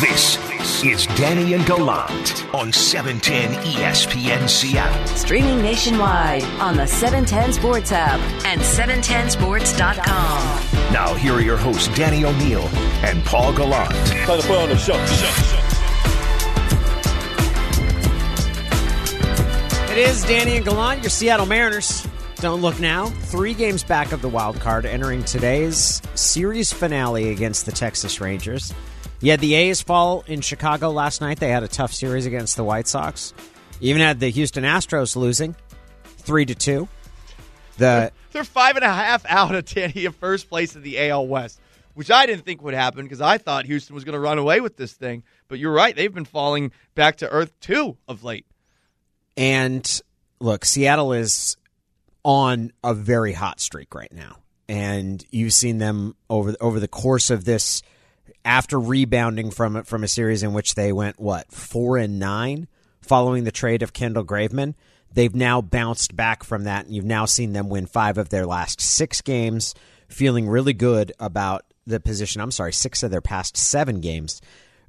This is Danny and Gallant on 710 ESPN Seattle. Streaming nationwide on the 710 Sports app and 710sports.com. Now, here are your hosts, Danny O'Neill and Paul Gallant. Time to put on the show. It is Danny and Gallant, your Seattle Mariners. Don't look now. Three games back of the wild card, entering today's series finale against the Texas Rangers. Had the A's fall in Chicago last night. They had a tough series against the White Sox. Even had the Houston Astros losing three to two. The They're five and a half out of Danny of first place in the AL West, which I didn't think would happen because I thought Houston was going to run away with this thing. But you're right; they've been falling back to earth too of late. And look, Seattle is on a very hot streak right now. And you've seen them over over the course of this after rebounding from from a series in which they went what, 4 and 9 following the trade of Kendall Graveman. They've now bounced back from that and you've now seen them win 5 of their last 6 games, feeling really good about the position. I'm sorry, 6 of their past 7 games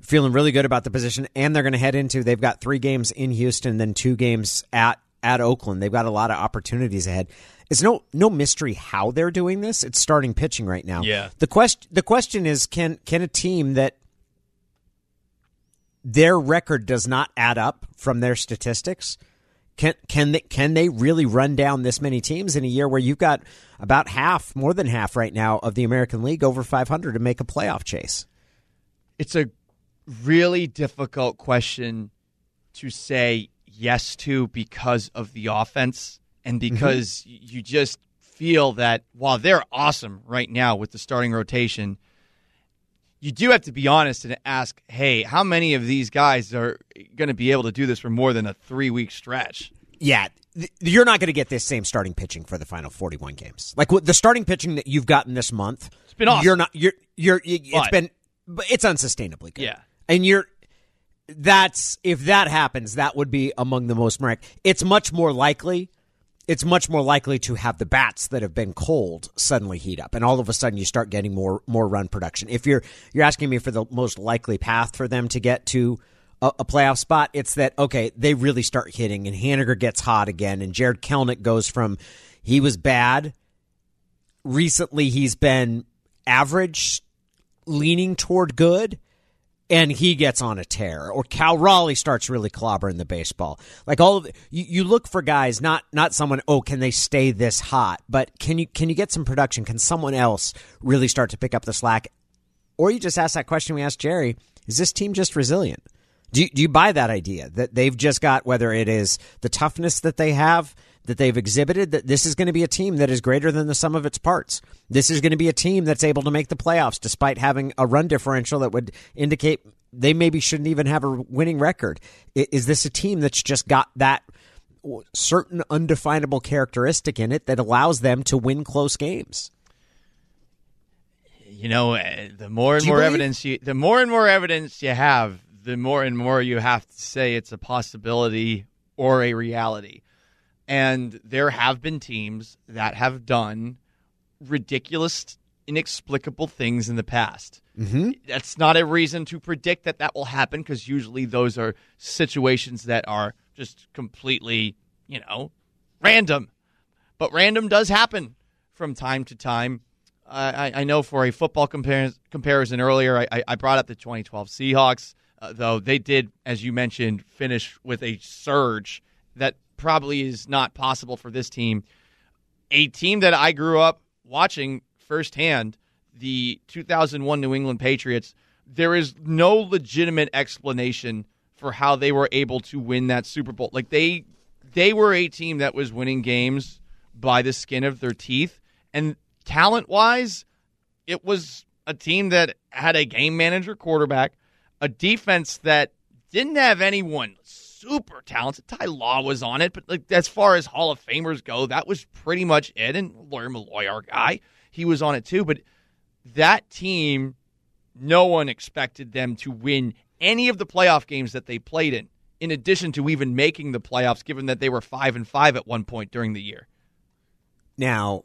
feeling really good about the position, and they're going to head into. They've got three games in Houston, then two games at at Oakland. They've got a lot of opportunities ahead. It's no no mystery how they're doing this. It's starting pitching right now. Yeah. The question the question is can can a team that their record does not add up from their statistics can can they, can they really run down this many teams in a year where you've got about half, more than half right now of the American League over 500 to make a playoff chase? It's a really difficult question to say yes to because of the offense and mm-hmm. because you just feel that while they're awesome right now with the starting rotation, you do have to be honest and ask, hey, how many of these guys are going to be able to do this for more than a three week stretch? Yeah, th- you're not going to get this same starting pitching for the final 41 games. Like the starting pitching that you've gotten this month, it's been awesome. You're not. You're. You're. you- It's But- been. But it's unsustainably good. Yeah. and you're. That's if that happens, that would be among the most mirac. It's much more likely. It's much more likely to have the bats that have been cold suddenly heat up, and all of a sudden you start getting more more run production. If you're you're asking me for the most likely path for them to get to a, a playoff spot, it's that okay they really start hitting, and Haniger gets hot again, and Jarred Kelenic goes from he was bad recently he's been average leaning toward good and he gets on a tear or Cal Raleigh starts really clobbering the baseball. Like all of the, you, you look for guys not not someone oh can they stay this hot, but can you can you get some production? Can someone else really start to pick up the slack? Or you just ask that question we asked Jerry, is this team just resilient? Do you, do you buy that idea that they've just got whether it is the toughness that they have that they've exhibited that this is going to be a team that is greater than the sum of its parts. This is going to be a team that's able to make the playoffs despite having a run differential that would indicate they maybe shouldn't even have a winning record. Is this a team that's just got that certain undefinable characteristic in it that allows them to win close games? you know, eh, the more and more believe? evidence you, the more and more evidence you have, the more and more you have to say it's a possibility or a reality. And there have been teams that have done ridiculous, inexplicable things in the past. Mm-hmm. That's not a reason to predict that that will happen because usually those are situations that are just completely, you know, random. But random does happen from time to time. I, I know for a football compar- comparison earlier, I, I- brought up the 2012 Seahawks, uh, though they did, as you mentioned, finish with a surge that probably is not possible for this team. A team that I grew up watching firsthand, the 2001 New England Patriots, there is no legitimate explanation for how they were able to win that Super Bowl. Like they they were a team that was winning games by the skin of their teeth and talent wise, it was a team that had a game manager quarterback, a defense that didn't have anyone super talented. Ty Law was on it, but like as far as Hall of Famers go, that was pretty much it. And Lawyer Milloy, our guy, he was on it too. But that team, no one expected them to win any of the playoff games that they played in. In addition to even making the playoffs, given that they were five and five at one point during the year. Now,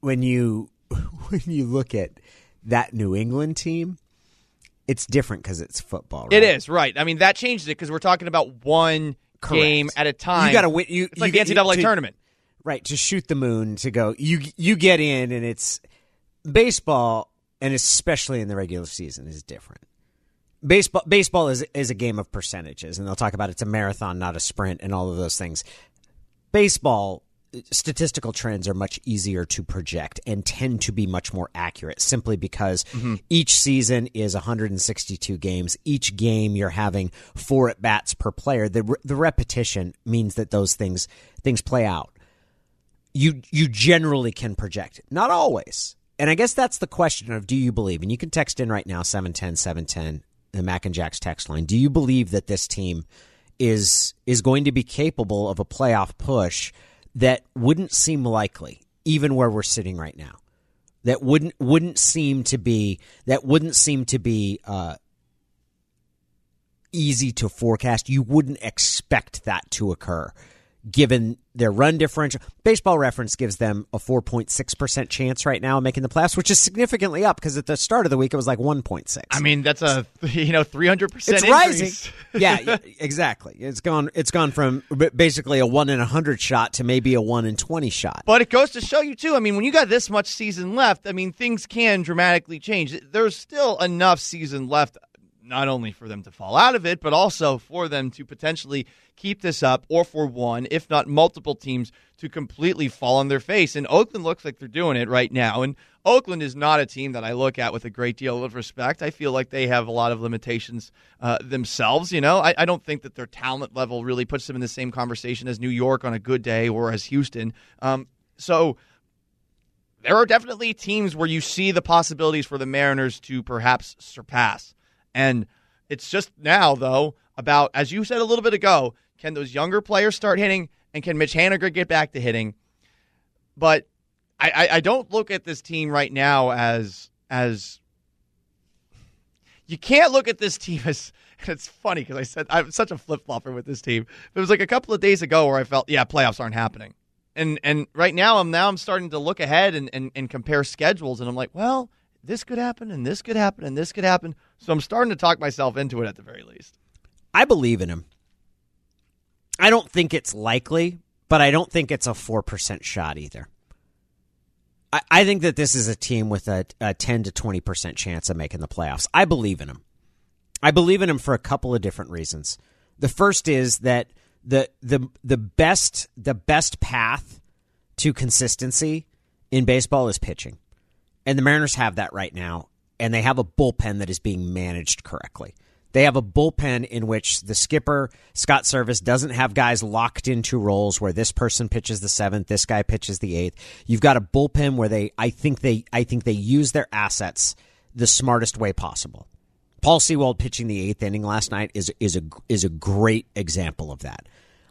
when you when you look at that New England team, It's different because it's football. Right? It is right. I mean that changes it because we're talking about one Correct. game at a time. You got to win. You, It's like you the NCAA to- tournament. right? To shoot the moon to go. You you get in, and it's baseball, and especially in the regular season, is different. Baseball baseball is is a game of percentages, and they'll talk about it's a marathon, not a sprint, and all of those things. Baseball statistical trends are much easier to project and tend to be much more accurate simply because mm-hmm. each season is 162 games. Each game you're having four at bats per player. The the repetition means that those things things play out. You you generally can project. It. Not always. And I guess that's the question of do you believe? And you can text in right now 710 710 the Mac and Jack's text line. Do you believe that this team is is going to be capable of a playoff push that wouldn't seem likely, even where we're sitting right now. That wouldn't wouldn't seem to be that wouldn't seem to be uh, easy to forecast. You wouldn't expect that to occur, given their run differential. Baseball Reference gives them a four point six percent chance right now of making the playoffs, which is significantly up because at the start of the week it was like one point six. I mean that's a you know three hundred percent. It's rising. yeah, yeah, exactly. It's gone. It's gone from basically a one in a hundred shot to maybe a one in twenty shot. But it goes to show you too. I mean, when you got this much season left, I mean, things can dramatically change. There's still enough season left, not only for them to fall out of it, but also for them to potentially keep this up, or for one, if not multiple teams, to completely fall on their face. And Oakland looks like they're doing it right now. And Oakland is not a team that I look at with a great deal of respect. I feel like they have a lot of limitations uh, themselves. You know, I, I don't think that their talent level really puts them in the same conversation as New York on a good day or as Houston. Um, so there are definitely teams where you see the possibilities for the Mariners to perhaps surpass. And it's just now, though, about, as you said a little bit ago, can those younger players start hitting and can Mitch Haniger get back to hitting? But I, I, don't look at this team right now as as you can't look at this team as it's funny because I said I'm such a flip flopper with this team. It was like a couple of days ago where I felt, yeah, playoffs aren't happening. And and right now I'm now I'm starting to look ahead and, and, and compare schedules and I'm like, well, this could happen and this could happen and this could happen. So I'm starting to talk myself into it at the very least. I believe in him. I don't think it's likely, but I don't think it's a four percent shot either. I, I think that this is a team with a, a ten to twenty percent chance of making the playoffs. I believe in him. I believe in him for a couple of different reasons. The first is that the the the best the best path to consistency in baseball is pitching. And the Mariners have that right now, and they have a bullpen that is being managed correctly. They have a bullpen in which the skipper, Scott Servais, doesn't have guys locked into roles where this person pitches the seventh, this guy pitches the eighth. You've got a bullpen where they I think they I think they use their assets the smartest way possible. Paul Sewald pitching the eighth inning last night is is a is a great example of that.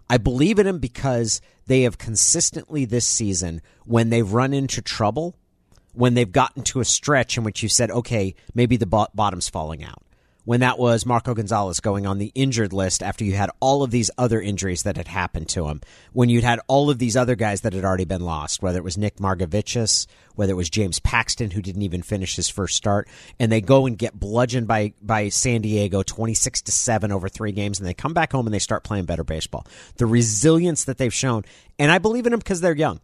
I believe in him because they have consistently this season, when they've run into trouble, when they've gotten to a stretch in which you said, okay, maybe the bo- bottom's falling out. When that was Marco Gonzalez going on the injured list after you had all of these other injuries that had happened to him. When you'd had all of these other guys that had already been lost, whether it was Nick Margevicius, whether it was James Paxton, who didn't even finish his first start, and they go and get bludgeoned by, by San Diego 26 to 7 over three games, and they come back home and they start playing better baseball. The resilience that they've shown, and I believe in them because they're young.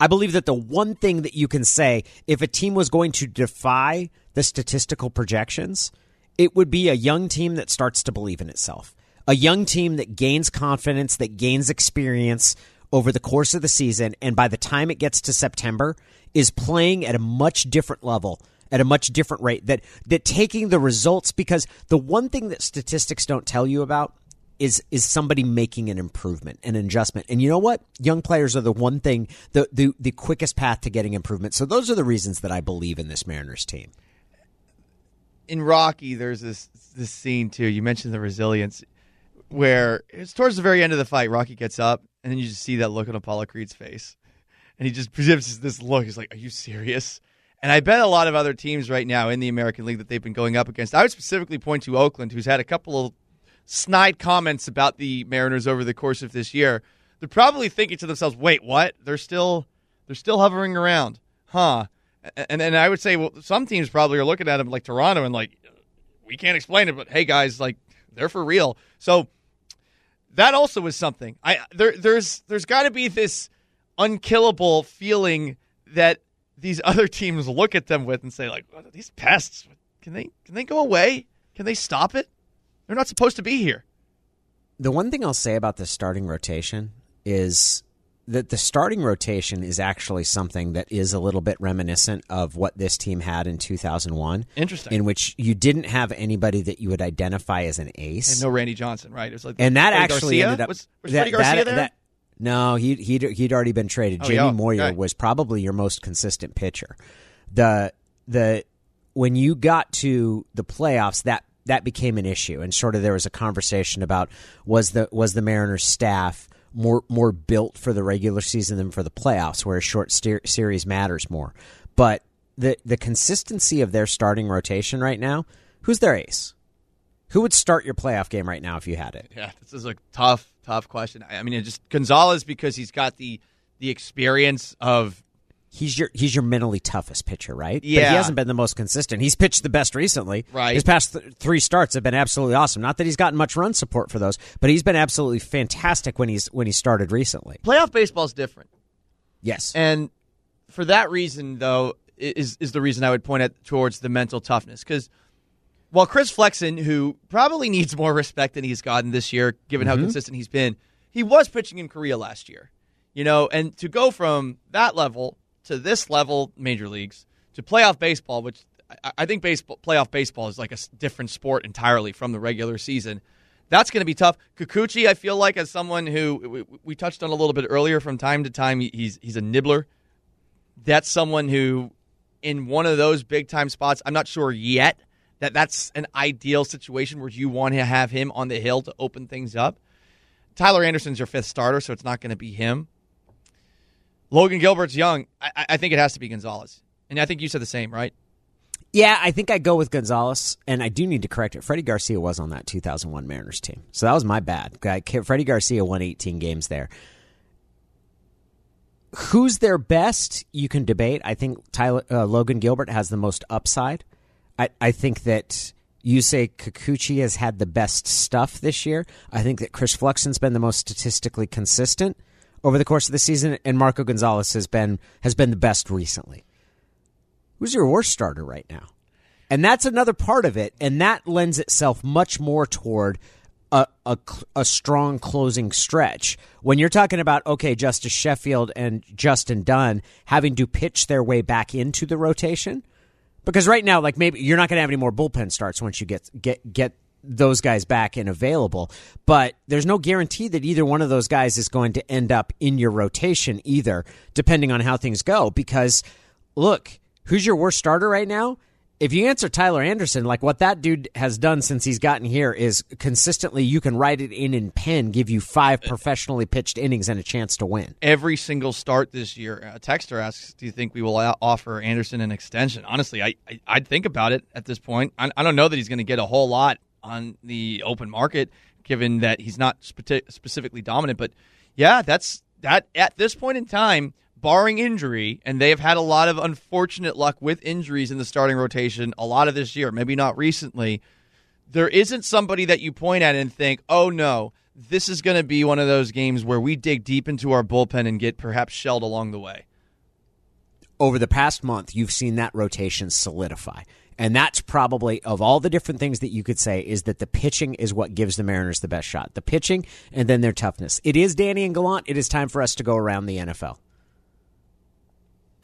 I believe that the one thing that you can say, if a team was going to defy the statistical projections, it would be a young team that starts to believe in itself. A young team that gains confidence, that gains experience over the course of the season, and by the time it gets to September, is playing at a much different level, at a much different rate. That that taking the results, because the one thing that statistics don't tell you about is is somebody making an improvement, an adjustment. And you know what? Young players are the one thing, the the, the quickest path to getting improvement. So those are the reasons that I believe in this Mariners team. in Rocky, there's this this scene too. You mentioned the resilience, where it's towards the very end of the fight. Rocky gets up, and then you just see that look on Apollo Creed's face, and he just presents this look. He's like, "Are you serious?" And I bet a lot of other teams right now in the American League that they've been going up against. I would specifically point to Oakland, who's had a couple of snide comments about the Mariners over the course of this year. They're probably thinking to themselves, "Wait, what? They're still they're still hovering around, huh?" And and I would say, well, some teams probably are looking at them like Toronto and like, we can't explain it, but hey, guys, like they're for real. So that also is something. I there there's there's got to be this unkillable feeling that these other teams look at them with and say like, these pests, can they can they go away? Can they stop it? They're not supposed to be here. The one thing I'll say about the starting rotation is that the starting rotation is actually something that is a little bit reminiscent of what this team had in 2001. Interesting. In which you didn't have anybody that you would identify as an ace. And no Randy Johnson, right? It was like and that Freddie actually Garcia? ended up. Was, was that, Freddie Garcia that- there? that- no, he he'd, he'd already been traded. Oh, Jamie yeah, Moyer okay. was probably your most consistent pitcher. The the when you got to the playoffs, that that became an issue, and sort of there was a conversation about was the was the Mariners staff more more built for the regular season than for the playoffs, where a short steer, series matters more. But the the consistency of their starting rotation right now, who's their ace? Who would start your playoff game right now if you had it? Yeah, this is a tough, tough question. I mean, it just Gonzalez because he's got the the experience of he's your he's your mentally toughest pitcher, right? But Yeah. he hasn't been the most consistent. He's pitched the best recently. Right. His past th- three starts have been absolutely awesome. Not that he's gotten much run support for those, but he's been absolutely fantastic when he's when he started recently. playoff baseball is different. Yes. And for that reason, though, is is the reason I would point at towards the mental toughness because while Chris Flexen, who probably needs more respect than he's gotten this year, given how mm-hmm. consistent he's been, he was pitching in Korea last year. You know, and to go from that level to this level, major leagues, to playoff baseball, which I, think baseball, playoff baseball is like a different sport entirely from the regular season. That's going to be tough. Kikuchi, I feel like, as someone who we, we touched on a little bit earlier, from time to time, he's he's a nibbler. That's someone who, in one of those big time spots, I'm not sure yet that that's an ideal situation where you want to have him on the hill to open things up. Tyler Anderson's your fifth starter, so it's not going to be him. Logan Gilbert's young. I, I- think it has to be Gonzalez, and I think you said the same, right? yeah, I think I go with Gonzalez, and I do need to correct it. Freddie Garcia was on that 2001 Mariners team, so that was my bad. Freddie Garcia won 18 games there. Who's their best? You can debate. I think Tyler uh, Logan Gilbert has the most upside. I, I think that you say Kikuchi has had the best stuff this year. I think that Chris Flexen's been the most statistically consistent over the course of the season, and Marco Gonzalez has been has been the best recently. Who's your worst starter right now? And that's another part of it, and that lends itself much more toward a, a, a strong closing stretch. When you're talking about, okay, Justus Sheffield and Justin Dunn having to pitch their way back into the rotation, because right now, like maybe you're not going to have any more bullpen starts once you get get get those guys back and available. But there's no guarantee that either one of those guys is going to end up in your rotation either, depending on how things go. Because look, who's your worst starter right now? If you answer Tyler Anderson, like what that dude has done since he's gotten here is consistently you can write it in in pen, give you five professionally pitched innings and a chance to win. Every single start this year. A texter asks, "Do you think we will offer Anderson an extension?" Honestly, I, I I'd think about it at this point. I, I don't know that he's going to get a whole lot on the open market, given that he's not spe- specifically dominant. But yeah, that's that at this point in time. Barring injury, and they have had a lot of unfortunate luck with injuries in the starting rotation a lot of this year, maybe not recently. there isn't somebody that you point at and think, oh no, this is going to be one of those games where we dig deep into our bullpen and get perhaps shelled along the way. over the past month, you've seen that rotation solidify. And that's probably, of all the different things that you could say, is that the pitching is what gives the Mariners the best shot. The pitching and then their toughness. It is Danny and Gallant. It is time for us to go around the NFL.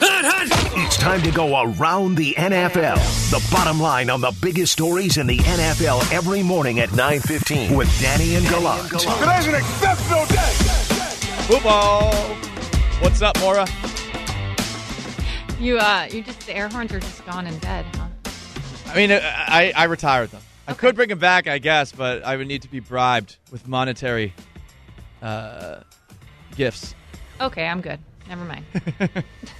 It's time to go around the NFL. The bottom line on the biggest stories in the NFL every morning at 9:15 with Danny and Gallant. Today's an exceptional day. Football. What's up, Mora? You uh, you just the air horns are just gone and dead, huh? I mean, uh, I, I retired them. I could bring them back, I guess, but I would need to be bribed with monetary uh, gifts. Okay, I'm good. Never mind.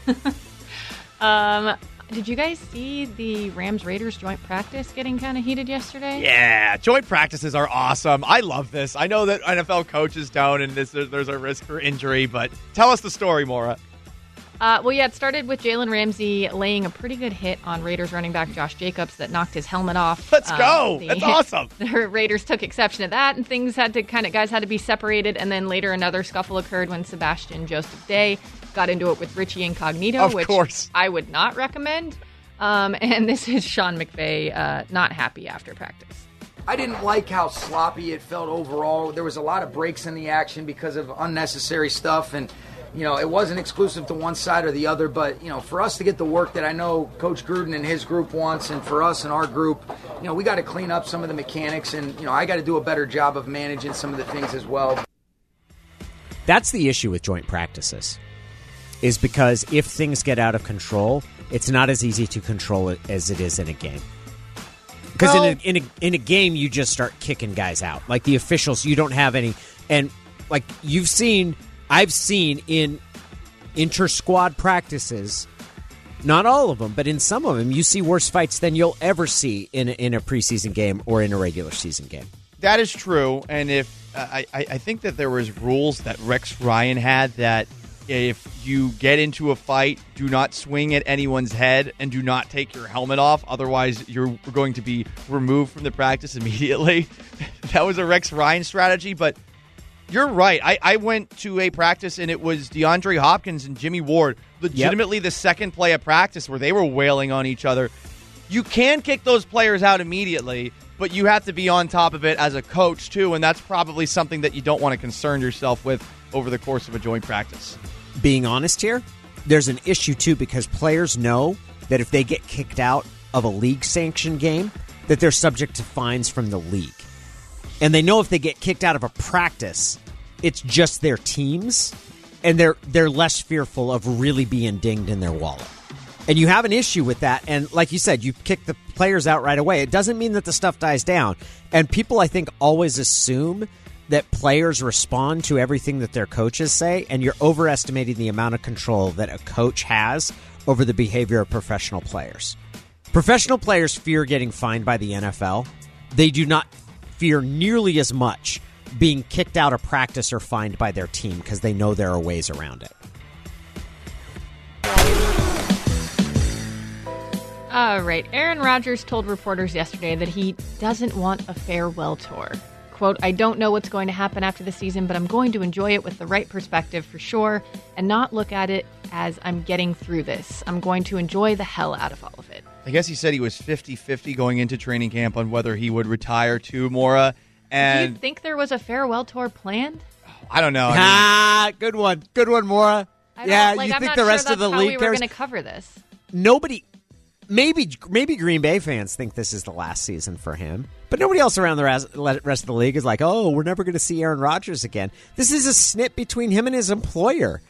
um, did you guys see the Rams Raiders joint practice getting kind of heated yesterday? Yeah, joint practices are awesome. I love this. I know that NFL coaches don't, and this, there's a risk for injury, but tell us the story, Mora. Uh, well, yeah, it started with Jalen Ramsey laying a pretty good hit on Raiders running back Josh Jacobs that knocked his helmet off. Let's Um, go. the- That's awesome. The Raiders took exception to that, and things had to kind of guys had to be separated. And then later, another scuffle occurred when Sebastian Joseph Day got into it with Richie Incognito, Of which course. I would not recommend. Um, and this is Sean McVay uh, not happy after practice. I didn't like how sloppy it felt overall. There was a lot of breaks in the action because of unnecessary stuff, and you know it wasn't exclusive to one side or the other. But you know, for us to get the work that I know Coach Gruden and his group wants, and for us and our group, you know, we got to clean up some of the mechanics, and you know, I got to do a better job of managing some of the things as well. That's the issue with joint practices, is because if things get out of control, it's not as easy to control it as it is in a game. Because in, a, in, a, in a game, you just start kicking guys out. Like the officials, you don't have any. And like you've seen, I've seen in inter squad practices, not all of them, but in some of them, you see worse fights than you'll ever see in a, in a preseason game or in a regular season game. That is true, and if uh, I, I I think that there was rules that Rex Ryan had that if you get into a fight, do not swing at anyone's head and do not take your helmet off, otherwise you're going to be removed from the practice immediately. that was a Rex Ryan strategy, but you're right. I, I went to a practice and it was DeAndre Hopkins and Jimmy Ward, legitimately the second play of practice where they were wailing on each other. You can kick those players out immediately, but you have to be on top of it as a coach too, and that's probably something that you don't want to concern yourself with over the course of a joint practice. being honest here, there's an issue too because players know that if they get kicked out of a league sanctioned game, that they're subject to fines from the league. And they know if they get kicked out of a practice, it's just their teams and they're they're less fearful of really being dinged in their wallet. And you have an issue with that and like you said, you kick the players out right away. It doesn't mean that the stuff dies down. And people I think always assume that players respond to everything that their coaches say, and you're overestimating the amount of control that a coach has over the behavior of professional players. Professional players fear getting fined by the NFL. They do not fear nearly as much being kicked out of practice or fined by their team because they know there are ways around it. All right. Aaron Rodgers told reporters yesterday that he doesn't want a farewell tour. Quote, I don't know what's going to happen after the season, but I'm going to enjoy it with the right perspective for sure and not look at it as I'm getting through this. I'm going to enjoy the hell out of all of it. I guess he said he was 50 50 going into training camp on whether he would retire to Mora. Do And you think there was a farewell tour planned? I don't know. I mean, Ah, good one. Good one, Mora. Yeah, like, you I'm think not the sure rest of the how league we were cares? going to cover this. nobody maybe maybe Green Bay fans think this is the last season for him. But nobody else around the rest, rest of the league is like, "Oh, we're never going to see Aaron Rodgers again." This is a snip between him and his employer.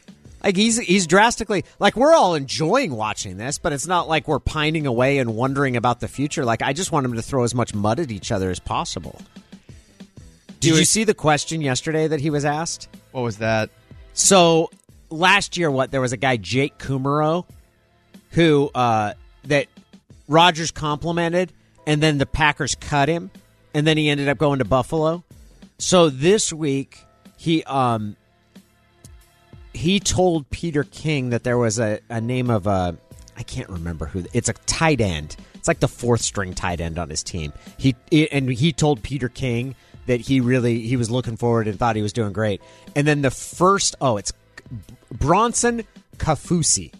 Like he's he's drastically like we're all enjoying watching this, but it's not like we're pining away and wondering about the future. Like I just want him to throw as much mud at each other as possible. Did you see the question yesterday that he was asked? what was that? So last year, what there was a guy Jake Kumerow who uh, that Rodgers complimented, and then the Packers cut him, and then he ended up going to Buffalo. So this week he um he told Peter King that there was a, a name of a I can't remember who it's a tight end. It's like the fourth string tight end on his team. He and he told Peter King that he really he was looking forward and thought he was doing great. And then the first oh it's Bronson Kaufusi.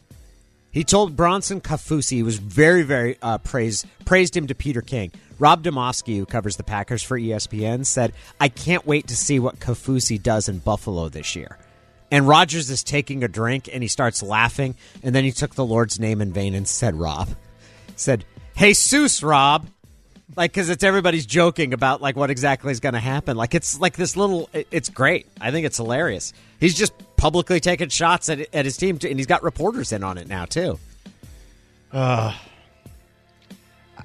He told Bronson Kaufusi he was very, very uh, praised praised him to Peter King. Rob Demovsky, who covers the Packers for ESPN, said, "I can't wait to see what Kaufusi does in Buffalo this year." And Rodgers is taking a drink and he starts laughing, and then he took the Lord's name in vain and said, "Rob," said, "Hey, Seuss, Rob." Like, because it's everybody's joking about like what exactly is going to happen. Like, it's like this little. It's great. I think it's hilarious. He's just publicly taking shots at, at his team, and he's got reporters in on it now too. Uh,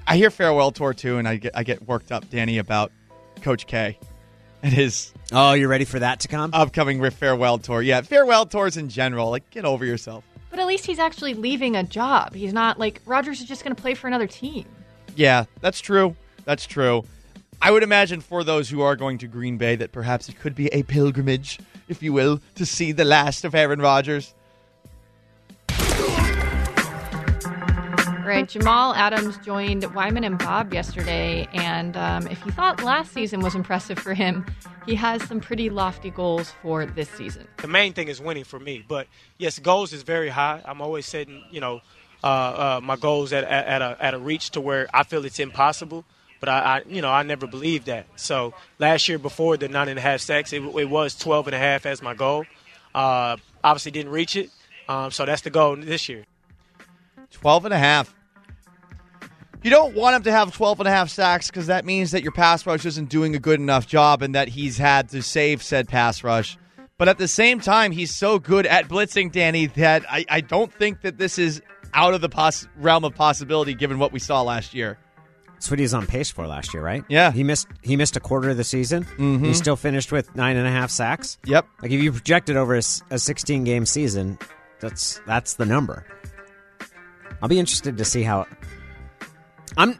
I hear farewell tour too, and I get I get worked up, Danny, about Coach K and his Oh, you're ready for that to come? upcoming re- farewell tour. Yeah, farewell tours in general. Like, get over yourself. But at least he's actually leaving a job. He's not like Rodgers is just going to play for another team. Yeah, that's true. That's true. I would imagine for those who are going to Green Bay that perhaps it could be a pilgrimage, if you will, to see the last of Aaron Rodgers. Right. Jamal Adams joined Wyman and Bob yesterday, and um, if you thought last season was impressive for him, he has some pretty lofty goals for this season. The main thing is winning for me, but yes, goals is very high. I'm always setting, you know, uh, uh, my goals at, at, at, a, at a reach to where I feel it's impossible. But I, I, you know, I never believed that. So last year, before the nine and a half sacks, it, it was 12 and a half as my goal. Uh, obviously, didn't reach it. Um, so that's the goal this year. 12 and a half. You don't want him to have 12 and a half sacks because that means that your pass rush isn't doing a good enough job and that he's had to save said pass rush. But at the same time, he's so good at blitzing, Danny, that I, I don't think that this is out of the poss- realm of possibility given what we saw last year. That's what he was on pace for last year, right? Yeah. He missed he missed a quarter of the season. Mm-hmm. He still finished with nine and a half sacks. Yep. Like if you projected over a 16 game season, that's that's the number. I'll be interested to see how. I'm.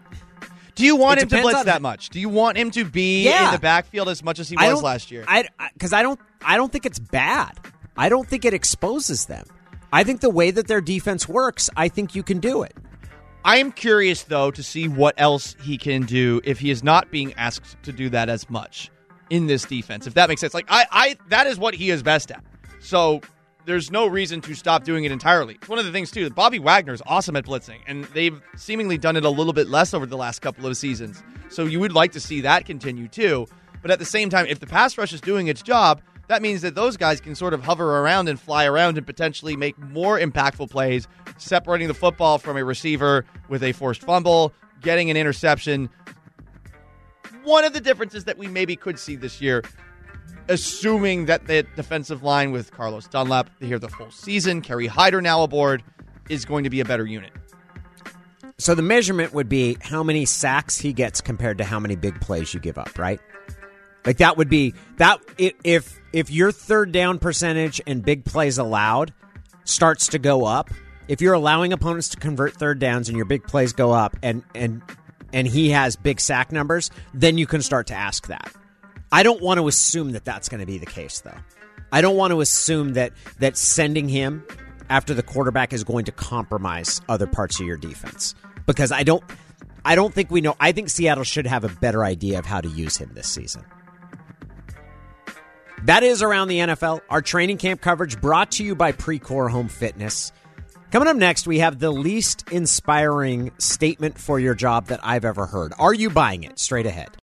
Do you want It him to blitz that much? Do you want him to be Yeah. in the backfield as much as he was last year? I because I, don't I don't think it's bad. I don't think it exposes them. I think the way that their defense works, I think you can do it. I am curious though to see what else he can do if he is not being asked to do that as much in this defense. If that makes sense. Like I, I that is what he is best at. So there's no reason to stop doing it entirely. It's one of the things too. Bobby Wagner is awesome at blitzing, and they've seemingly done it a little bit less over the last couple of seasons. So you would like to see that continue too. But at the same time, if the pass rush is doing its job, that means that those guys can sort of hover around and fly around and potentially make more impactful plays, separating the football from a receiver with a forced fumble, getting an interception. One of the differences that we maybe could see this year, assuming that the defensive line with Carlos Dunlap here the full season, Kerry Hyder now aboard, is going to be a better unit. So the measurement would be how many sacks he gets compared to how many big plays you give up, right? Like that would be that if if your third down percentage and big plays allowed starts to go up, if you're allowing opponents to convert third downs and your big plays go up and and and he has big sack numbers, then you can start to ask that. I don't want to assume that that's going to be the case though. I don't want to assume that that sending him after the quarterback is going to compromise other parts of your defense because I don't I don't think we know. I think Seattle should have a better idea of how to use him this season. That is around the NFL. Our training camp coverage brought to you by Precor Home Fitness. Coming up next, we have the least inspiring statement for your job that I've ever heard. Are you buying it? Straight ahead.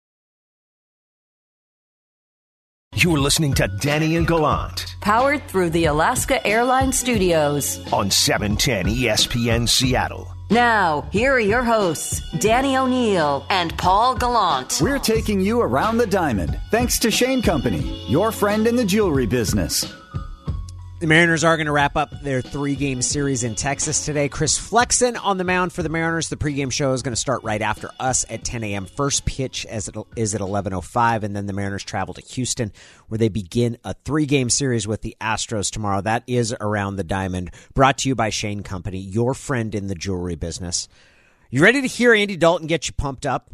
You're listening to Danny and Gallant Powered through the Alaska Airlines Studios. on E 710 ESPN Seattle. Now, here are your hosts, Danny O'Neill and Paul Gallant. We're taking you around the diamond thanks to Shane Company, your friend in the jewelry business. The Mariners are going to wrap up their three game series in Texas today. Chris Flexen on the mound for the Mariners. The pregame show is going to start right after us at 10 a.m. First pitch as it is at 11.05, and then the Mariners travel to Houston where they begin a three game series with the Astros tomorrow. That is Around the Diamond, brought to you by Shane Company, your friend in the jewelry business. You ready to hear Andy Dalton get you pumped up?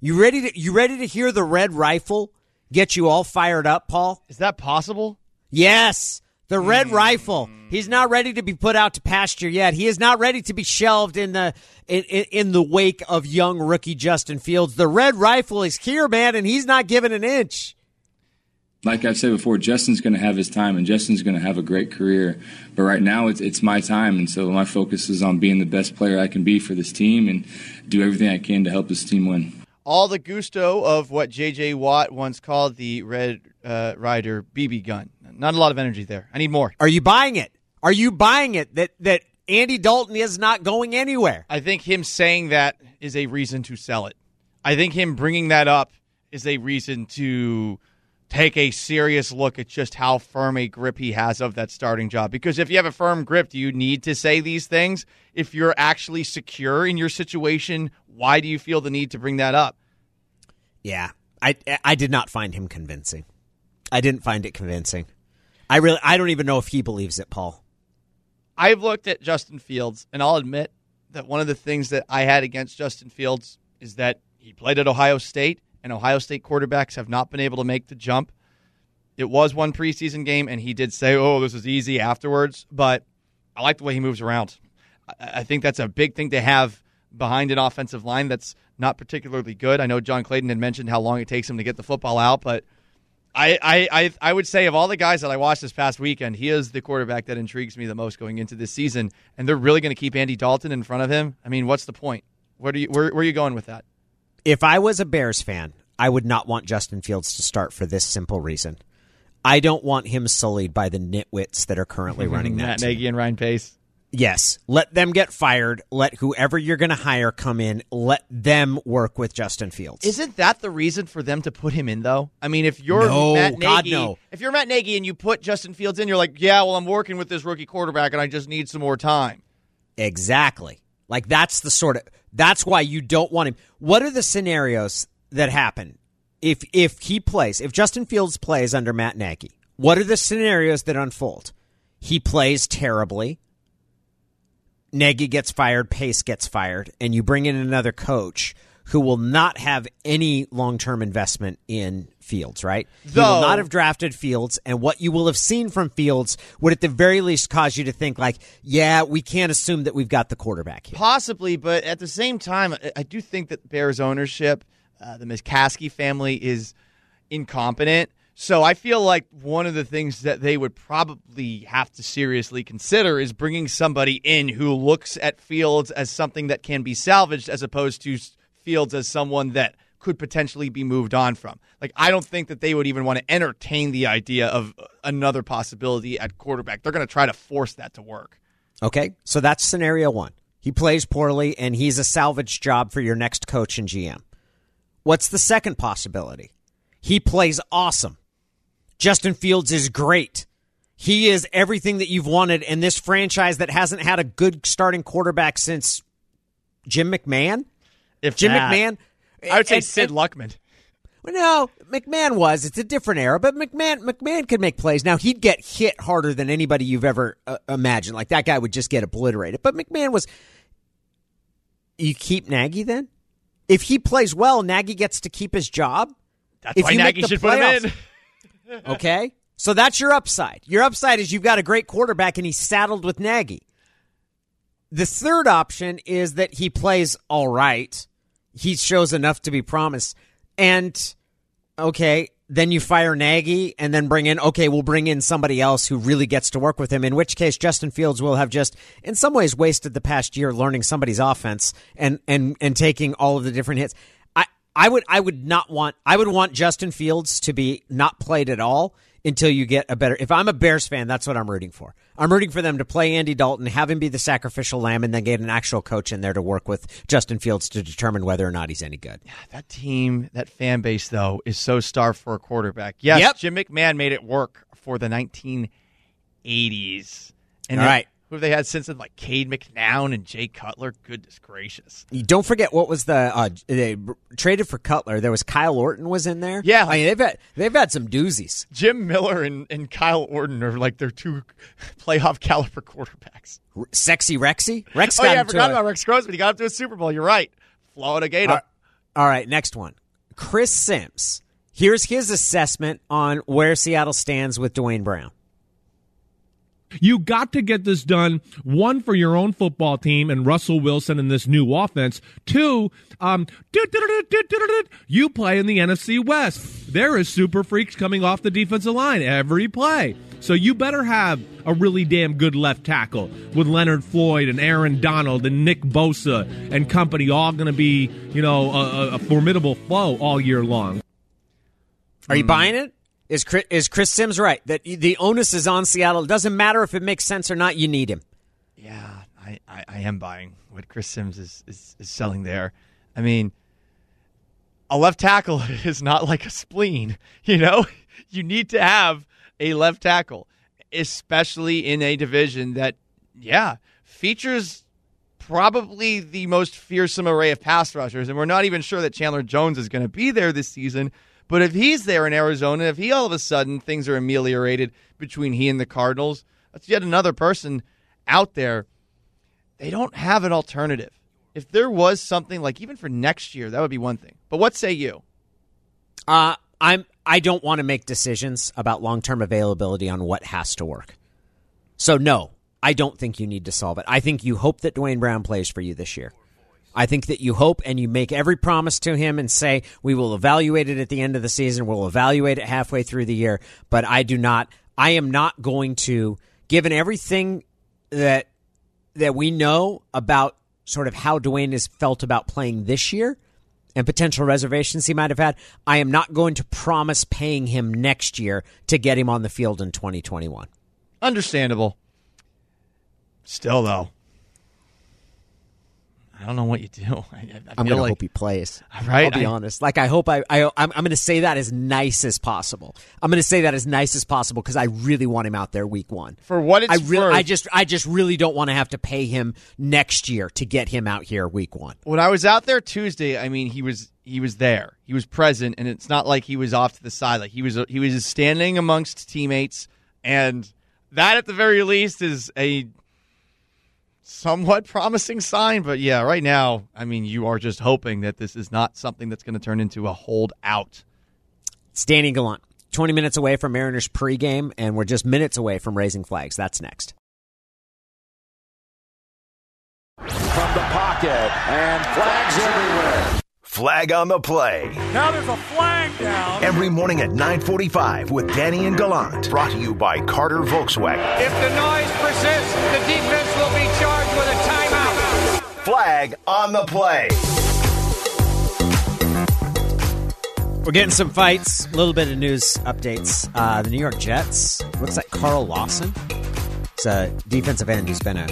You ready to you ready to hear the red rifle get you all fired up, Paul? Is that possible? Yes, the red rifle. He's not ready to be put out to pasture yet. He is not ready to be shelved in the in, in, in the wake of young rookie Justin Fields. The red rifle is here, man, and he's not giving an inch. like I've said before, Justin's going to have his time, and Justin's going to have a great career. But right now, it's it's my time, and so my focus is on being the best player I can be for this team, and do everything I can to help this team win. All the gusto of what J.J. Watt once called the Red uh, Ryder BB gun. Not a lot of energy there. I need more. Are you buying it? Are you buying it that that Andy Dalton is not going anywhere? I think him saying that is a reason to sell it. I think him bringing that up is a reason to take a serious look at just how firm a grip he has of that starting job. Because if you have a firm grip, do you need to say these things? If you're actually secure in your situation, why do you feel the need to bring that up? Yeah, I I did not find him convincing. I didn't find it convincing. I really I don't even know if he believes it, Paul. I've looked at Justin Fields, and I'll admit that one of the things that I had against Justin Fields is that he played at Ohio State, and Ohio State quarterbacks have not been able to make the jump. It was one preseason game, and he did say, "Oh, this is easy." Afterwards, but I like the way he moves around. I, think that's a big thing to have behind an offensive line that's not particularly good. I know John Clayton had mentioned how long it takes him to get the football out, but I, I, I, would say of all the guys that I watched this past weekend, he is the quarterback that intrigues me the most going into this season. And they're really going to keep Andy Dalton in front of him. I mean, what's the point? Where do you where, where are you going with that? If I was a Bears fan, I would not want Justin Fields to start for this simple reason. I don't want him sullied by the nitwits that are currently running that Matt team. Nagy and Ryan Pace. Yes, let them get fired. Let whoever you're going to hire come in. Let them work with Justin Fields. Isn't that the reason for them to put him in, though? I mean, if you're No, Matt Nagy, God, no. if you're Matt Nagy and you put Justin Fields in, you're like, yeah, well, I'm working with this rookie quarterback, and I just need some more time. Exactly. Like that's the sort of that's why you don't want him. What are the scenarios that happen if if he plays, if Justin Fields plays under Matt Nagy? What are the scenarios that unfold? He plays terribly. Nagy gets fired, Pace gets fired, and you bring in another coach who will not have any long-term investment in Fields, right? he will not have drafted Fields, and what you will have seen from Fields would at the very least cause you to think like, yeah, we can't assume that we've got the quarterback here. Possibly, but at the same time, I- do think that Bears ownership, uh, the McCaskey family, is incompetent. So I feel like one of the things that they would probably have to seriously consider is bringing somebody in who looks at Fields as something that can be salvaged, as opposed to Fields as someone that could potentially be moved on from. Like I don't think that they would even want to entertain the idea of uh, another possibility at quarterback. They're going to try to force that to work. Okay, so that's scenario one. He plays poorly, and he's a salvage job for your next coach and GM. What's the second possibility? He plays awesome. Justin Fields is great. He is everything that you've wanted in this franchise that hasn't had a good starting quarterback since Jim McMahon. If Jim that- McMahon, I would say and- Sid and- Luckman. Well, no, McMahon was. It's a different era, but McMahon McMahon could make plays. Now he'd get hit harder than anybody you've ever uh, imagined. Like that guy would just get obliterated. But McMahon was. You keep Nagy then? If he plays well, Nagy gets to keep his job. That's If why you Nagy should put him in. Okay, so that's your upside. Your upside is you've got a great quarterback and he's saddled with Nagy. The third option is that he plays all right. He shows enough to be promised. And okay, then you fire Nagy and then bring in okay, we'll bring in somebody else who really gets to work with him. In which case, Justin Fields will have just, in some ways, wasted the past year learning somebody's offense and and and taking all of the different hits. I would I would not want I would want Justin Fields to be not played at all until you get a better. If I'm a Bears fan, that's what I'm rooting for. I'm rooting for them to play Andy Dalton, have him be the sacrificial lamb, and then get an actual coach in there to work with Justin Fields to determine whether or not he's any good. That team, that fan base, though, is so starved for a quarterback. Yes, Yep. Jim McMahon made it work for the 1980s. And All right. Who they had since then? Like Cade McNown and Jay Cutler. Goodness gracious. You Don't forget what was the uh, they traded for Cutler. There was Kyle Orton was in there. Yeah. I mean they've had they've had some doozies. Jim Miller and, and Kyle Orton are like their two playoff caliber quarterbacks. R- Sexy Rexy. Rex Oh, yeah, I forgot a- about Rex Grossman. He got up to a Super Bowl. You're right. Florida Gator. All right, all right, next one. Chris Sims. Here's his assessment on where Seattle stands with Duane Brown. You got to get this done. One for your own football team and Russell Wilson and this new offense. Two, um, you play in the NFC West. There is super freaks coming off the defensive line every play. So you better have a really damn good left tackle with Leonard Floyd and Aaron Donald and Nick Bosa and company all going to be, you know, a, a- a formidable foe all year long. Are you buying it? Is Chris, is Chris Sims right that the onus is on Seattle? It doesn't matter if it makes sense or not. You need him. Yeah, I, I, I am buying what Chris Sims is, is, is selling there. I mean, a left tackle is not like a spleen, you know? You need to have a left tackle, especially in a division that, yeah, features probably the most fearsome array of pass rushers. And we're not even sure that Chandler Jones is going to be there this season. But if he's there in Arizona, if he all of a sudden things are ameliorated between he and the Cardinals, that's yet another person out there. They don't have an alternative. If there was something like even for next year, that would be one thing. But what say you? Uh, I'm. I don't want to make decisions about long term availability on what has to work. So no, I don't think you need to solve it. I think you hope that Duane Brown plays for you this year. I think that you hope and you make every promise to him and say, we will evaluate it at the end of the season. We'll evaluate it halfway through the year. But I do not, I am not going to, given everything that, that we know about sort of how Duane has felt about playing this year and potential reservations he might have had, I am not going to promise paying him next year to get him on the field in 2021. Understandable. Still, though, I don't know what you do. I, I I'm going to like, hope he plays. Right, I'll be I- honest. Like I hope I, I I'm, I'm going to say that as nice as possible. I'm going to say that as nice as possible because I really want him out there week one. For what it's I really, worth- I just, I just really don't want to have to pay him next year to get him out here week one. when I was out there Tuesday, I mean, he was he was there, he was present, and it's not like he was off to the side. Like he was he was standing amongst teammates, and that at the very least is a somewhat promising sign. But yeah, right now, I mean, you are just hoping that this is not something that's going to turn into a holdout. It's Danny Gallant. 20 minutes away from Mariners pregame, and we're just minutes away from raising flags. That's next. From the pocket, and flags everywhere. Flag on the play. Now there's a flag down. Every morning at 945 with Danny and Gallant. Brought to you by Carter Volkswagen. If the noise persists, the defense will be charged with a timeout. Flag on the play. We're getting some fights. A little bit of news updates. Uh, the New York Jets. Looks like Carl Lawson. It's a defensive end who's been a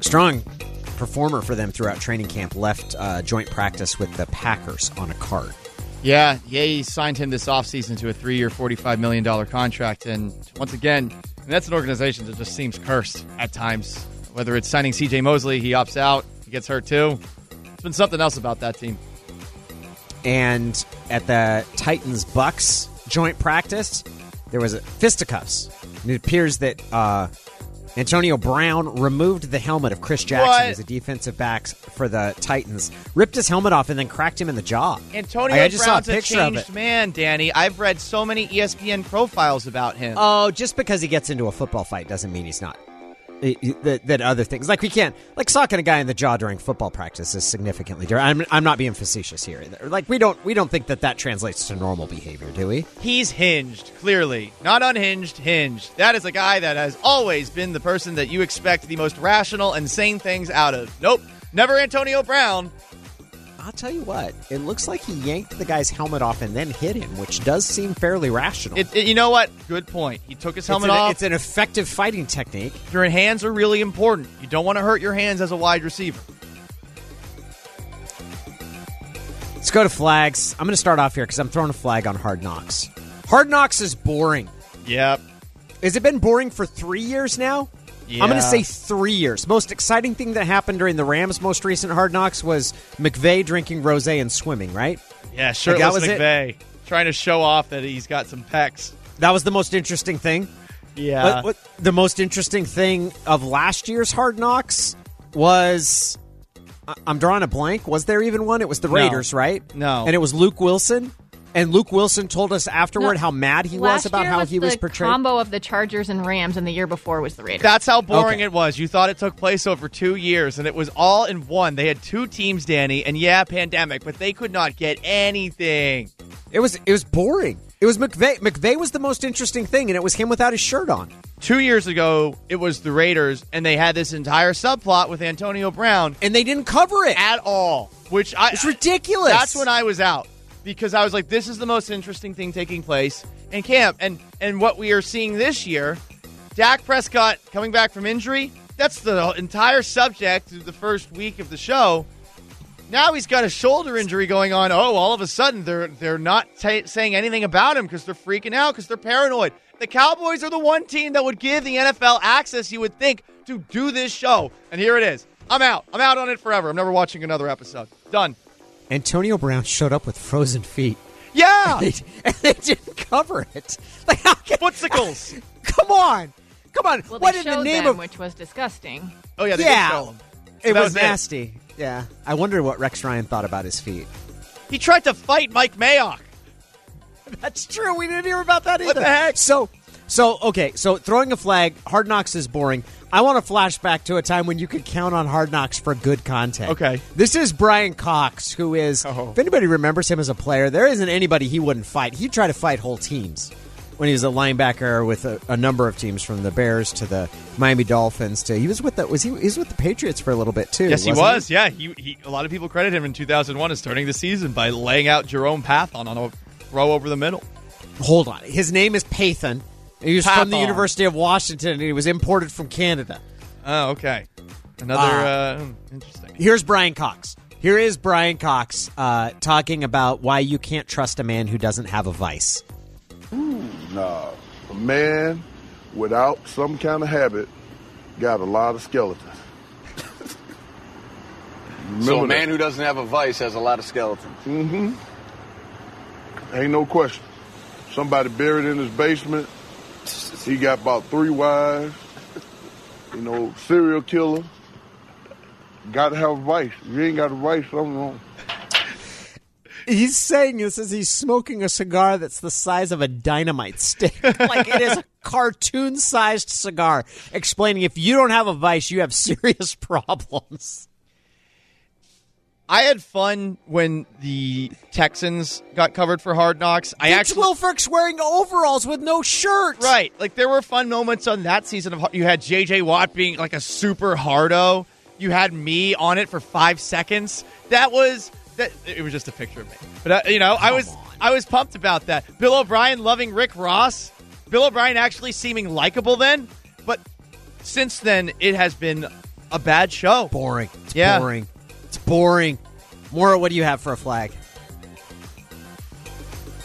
strong performer for them throughout training camp. Left uh, joint practice with the Packers on a cart. Yeah, yeah, he signed him this offseason to a three-year, $45 million contract. And once again, and that's an organization that just seems cursed at times. Whether it's signing C.J. Mosley, he opts out, he gets hurt too. It's been something else about that team. And at the Titans Bucks joint practice, there was a fisticuffs. And it appears that uh, Antonio Brown removed the helmet of Chris Jackson, What? who's a defensive back for the Titans, ripped his helmet off, and then cracked him in the jaw. Antonio Like, I just Brown's saw a picture of changed it. man, Danny. I've read so many ESPN profiles about him. Oh, just because he gets into a football fight doesn't mean he's not. That, that other things like we can't like socking a guy in the jaw during football practice is significantly different. I'm, I'm not being facetious here. Either. Like we don't we don't think that that translates to normal behavior, do we? He's hinged, clearly. Not unhinged, hinged. That is a guy that has always been the person that you expect the most rational and sane things out of. Nope, never Antonio Brown. I'll tell you what. It looks like he yanked the guy's helmet off and then hit him, which does seem fairly rational. It, it- you know what? Good point. He took his helmet it's an, off. It's an effective fighting technique. your hands are really important. You don't want to hurt your hands as a wide receiver. Let's go to flags. I'm going to start off here because I'm throwing a flag on Hard Knocks. Hard Knocks is boring. Yep. Has it been boring for three years now? Yeah. I'm going to say three years. Most exciting thing that happened during the Rams' most recent Hard Knocks was McVay drinking rosé and swimming. Right? Yeah, Like, that was it? McVay trying to show off that he's got some pecs. That was the most interesting thing. Yeah. What, the most interesting thing of last year's Hard Knocks was I- I'm drawing a blank. Was there even one? It was the No. Raiders, right? No. And it was Luke Willson. And Luke Willson told us afterward No, how mad he was about how was he was the portrayed. combo of the Chargers and Rams, and the year before was the Raiders. That's how boring Okay. it was. You thought it took place over two years, and it was all in one. They had two teams, Danny, and yeah, pandemic, but they could not get anything. It was it was boring. It was McVay. McVay was the most interesting thing, and it was him without his shirt on. Two years ago, it was the Raiders, and they had this entire subplot with Antonio Brown And they didn't cover it. at all, which I It's ridiculous. That's when I was out because I was like, "This is the most interesting thing taking place in camp." And and what we are seeing this year, Dak Prescott coming back from injury. That's the entire subject of the first week of the show. Now he's got a shoulder injury going on. Oh, all of a sudden they're they're not ta saying anything about him because they're freaking out because they're paranoid. The Cowboys are the one team that would give the NFL access. You would think to do this show, and here it is. I'm out. I'm out on it forever. I'm never watching another episode. Done. Antonio Brown showed up with frozen feet. Yeah, They, and they didn't cover it. Like how can, footsicles. Come on, come on. well, what they in the showed name them, of which was disgusting. Oh yeah, they Yeah. did show him. it that was, was it. nasty. Yeah, I wonder what Rex Ryan thought about his feet. He tried to fight Mike Mayock. That's true. We didn't hear about that either. What the heck? So, So okay, so throwing a flag, Hard Knocks is boring. I want to flash back to a time when you could count on Hard Knocks for good content. Okay. This is Brian Cox, who is, Oh. if anybody remembers him as a player, there isn't anybody he wouldn't fight. He'd try to fight whole teams when he was a linebacker with a, a number of teams, from the Bears to the Miami Dolphins to he was with the was he, he was with the Patriots for a little bit too. Yes, he was. Yeah, he, he. A lot of people credit him in 2001 as starting the season by laying out Jerome Pathon on a throw over the middle. Hold on, his name is Pathan. He was from the Pathon. University of Washington, and he was imported from Canada. Oh, okay. Another uh, hmm, interesting. Here's Brian Cox. Here is Brian Cox uh, talking about why you can't trust a man who doesn't have a vice. Nah, a man without some kind of habit got a lot of skeletons. So a man that. who doesn't have a vice has a lot of skeletons. Mm-hmm. Ain't no question. Somebody buried in his basement. He got about three wives. You know, serial killer. Got to have vice. You ain't got a vice, something wrong. He's saying this as he's smoking a cigar that's the size of a dynamite stick. like it is a cartoon sized cigar, explaining if you don't have a vice, you have serious problems. I had fun when the Texans got covered for Hard Knocks. I Mitch actually Wilfork's wearing overalls with no shirt. Right. Like there were fun moments on that season of you had JJ Watt being like a super hardo. You had me on it for 5 seconds. That was that it was just a picture of me. But uh, you know, I was I was pumped about that. Bill O'Brien loving Rick Ross. Bill O'Brien actually seeming likable then, but since then it has been a bad show. Boring. It's yeah. boring. Boring. Maura, what do you have for a flag?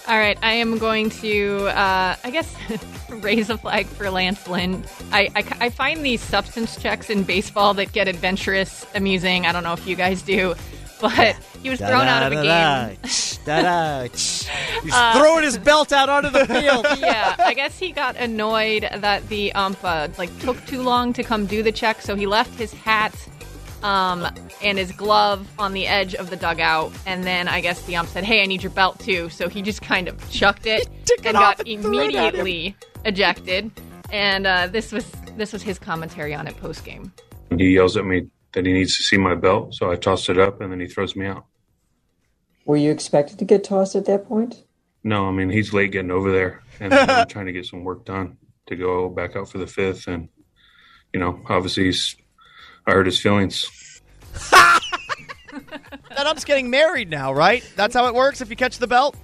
All right, I am going to, uh, I guess, raise a flag for Lance Lynn. I, I, I find these substance checks in baseball that get adventurous amusing. I don't know if you guys do, but he was thrown out of a game. Da-da, He's Uh, throwing his belt out onto the field. yeah, I guess he got annoyed that the ump uh, like took too long to come do the check, so he left his hat um, and his glove on the edge of the dugout, and then I guess the ump said, "Hey, I need your belt too." So he just kind of chucked it it and off got and threw it at him. immediately ejected. And uh, this was this was his commentary on it post game. He yells at me that he needs to see my belt, so I toss it up and then he throws me out. Were you expected to get tossed at that point? No, I mean he's late getting over there, and I'm trying to get some work done to go back out for the fifth, and you know, obviously he's, I hurt his feelings. That ump's getting married now, right? That's how it works if you catch the belt.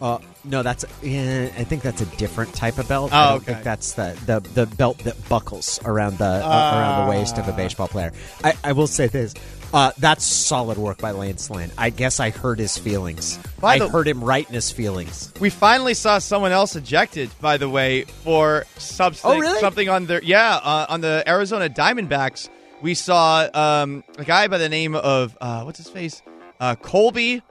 Uh, no, that's yeah, I think that's a different type of belt. Oh, I don't okay. think that's the, the, the belt that buckles around the uh, around the waist of a baseball player. I, I will say this: uh, that's solid work by Lance Lynn. I guess I hurt his feelings. By I the- hurt him right in his feelings. We finally saw someone else ejected, by the way, for substance, Oh, really? Something on their yeah uh, on the Arizona Diamondbacks. We saw um, a guy by the name of uh, what's his face, uh, Colby.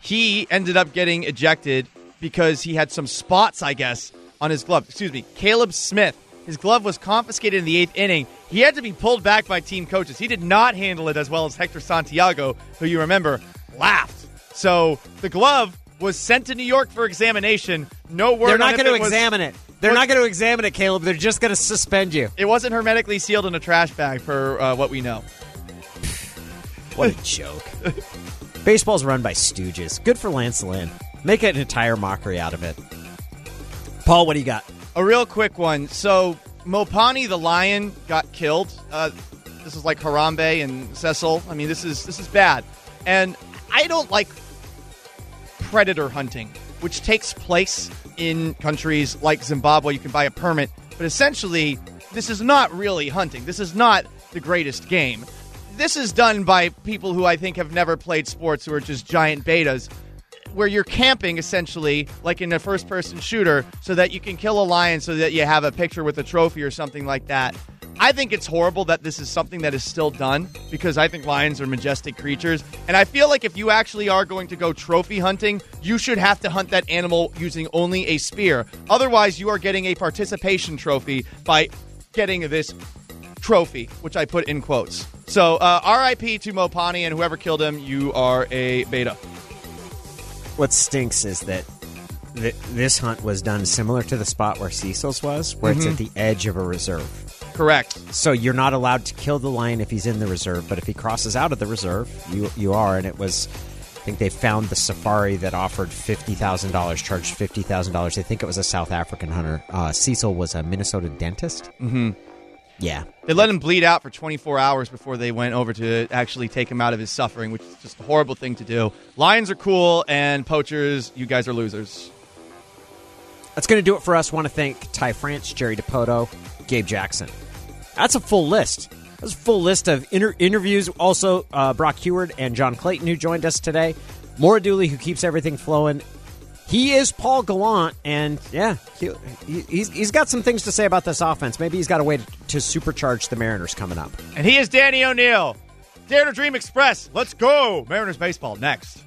He ended up getting ejected because he had some spots, I guess, on his glove. Excuse me, Caleb Smith. His glove was confiscated in the eighth inning. He had to be pulled back by team coaches. He did not handle it as well as Hector Santiago, who you remember laughed. So the glove was sent to New York for examination. No word. They're not going to examine it. They're not going to examine it, Caleb. They're just going to suspend you. It wasn't hermetically sealed in a trash bag, for uh, what we know. What a joke. Baseball's run by stooges. Good for Lance Lynn. Make an entire mockery out of it. Paul, what do you got? A real quick one. So Mopane the lion got killed. Uh, this is like Harambe and Cecil. I mean, this is this is bad, and I don't like predator hunting, which takes place in countries like Zimbabwe. You can buy a permit, but essentially, this is not really hunting. This is not the greatest game. This is done by people who I think have never played sports, who are just giant betas where you're camping essentially like in a first person shooter so that you can kill a lion so that you have a picture with a trophy or something like that. I think it's horrible that this is something that is still done because I think lions are majestic creatures. And I feel like if you actually are going to go trophy hunting, you should have to hunt that animal using only a spear. Otherwise, you are getting a participation trophy by getting this trophy, which I put in quotes. So, uh, RIP to Mopane and whoever killed him, you are a beta. What stinks is that th- this hunt was done similar to the spot where Cecil's was, where it's Mhm. at the edge of a reserve. Correct. So you're not allowed to kill the lion if he's in the reserve, but if he crosses out of the reserve, you you are. And it was, I think they found the safari that offered fifty thousand dollars, charged fifty thousand dollars. They think it was a South African hunter. Uh, Cecil was a Minnesota dentist. Mm-hmm. Yeah, They let him bleed out for 24 hours before they went over to actually take him out of his suffering, which is just a horrible thing to do. Lions are cool, and poachers, you guys are losers. That's going to do it for us. Want to thank Ty France, Jerry Dipoto, Gabe Jackson. That's a full list. That's a full list of inter- interviews. Also, uh, Brock Huard and John Clayton, who joined us today. Maura Dooley, who keeps everything flowing. He is Paul Gallant, and yeah, he, he, he's, he's got some things to say about this offense. Maybe he's got a way to, to supercharge the Mariners coming up. And he is Danny O'Neil. Dare to Dream Express. Let's go. Mariners baseball next.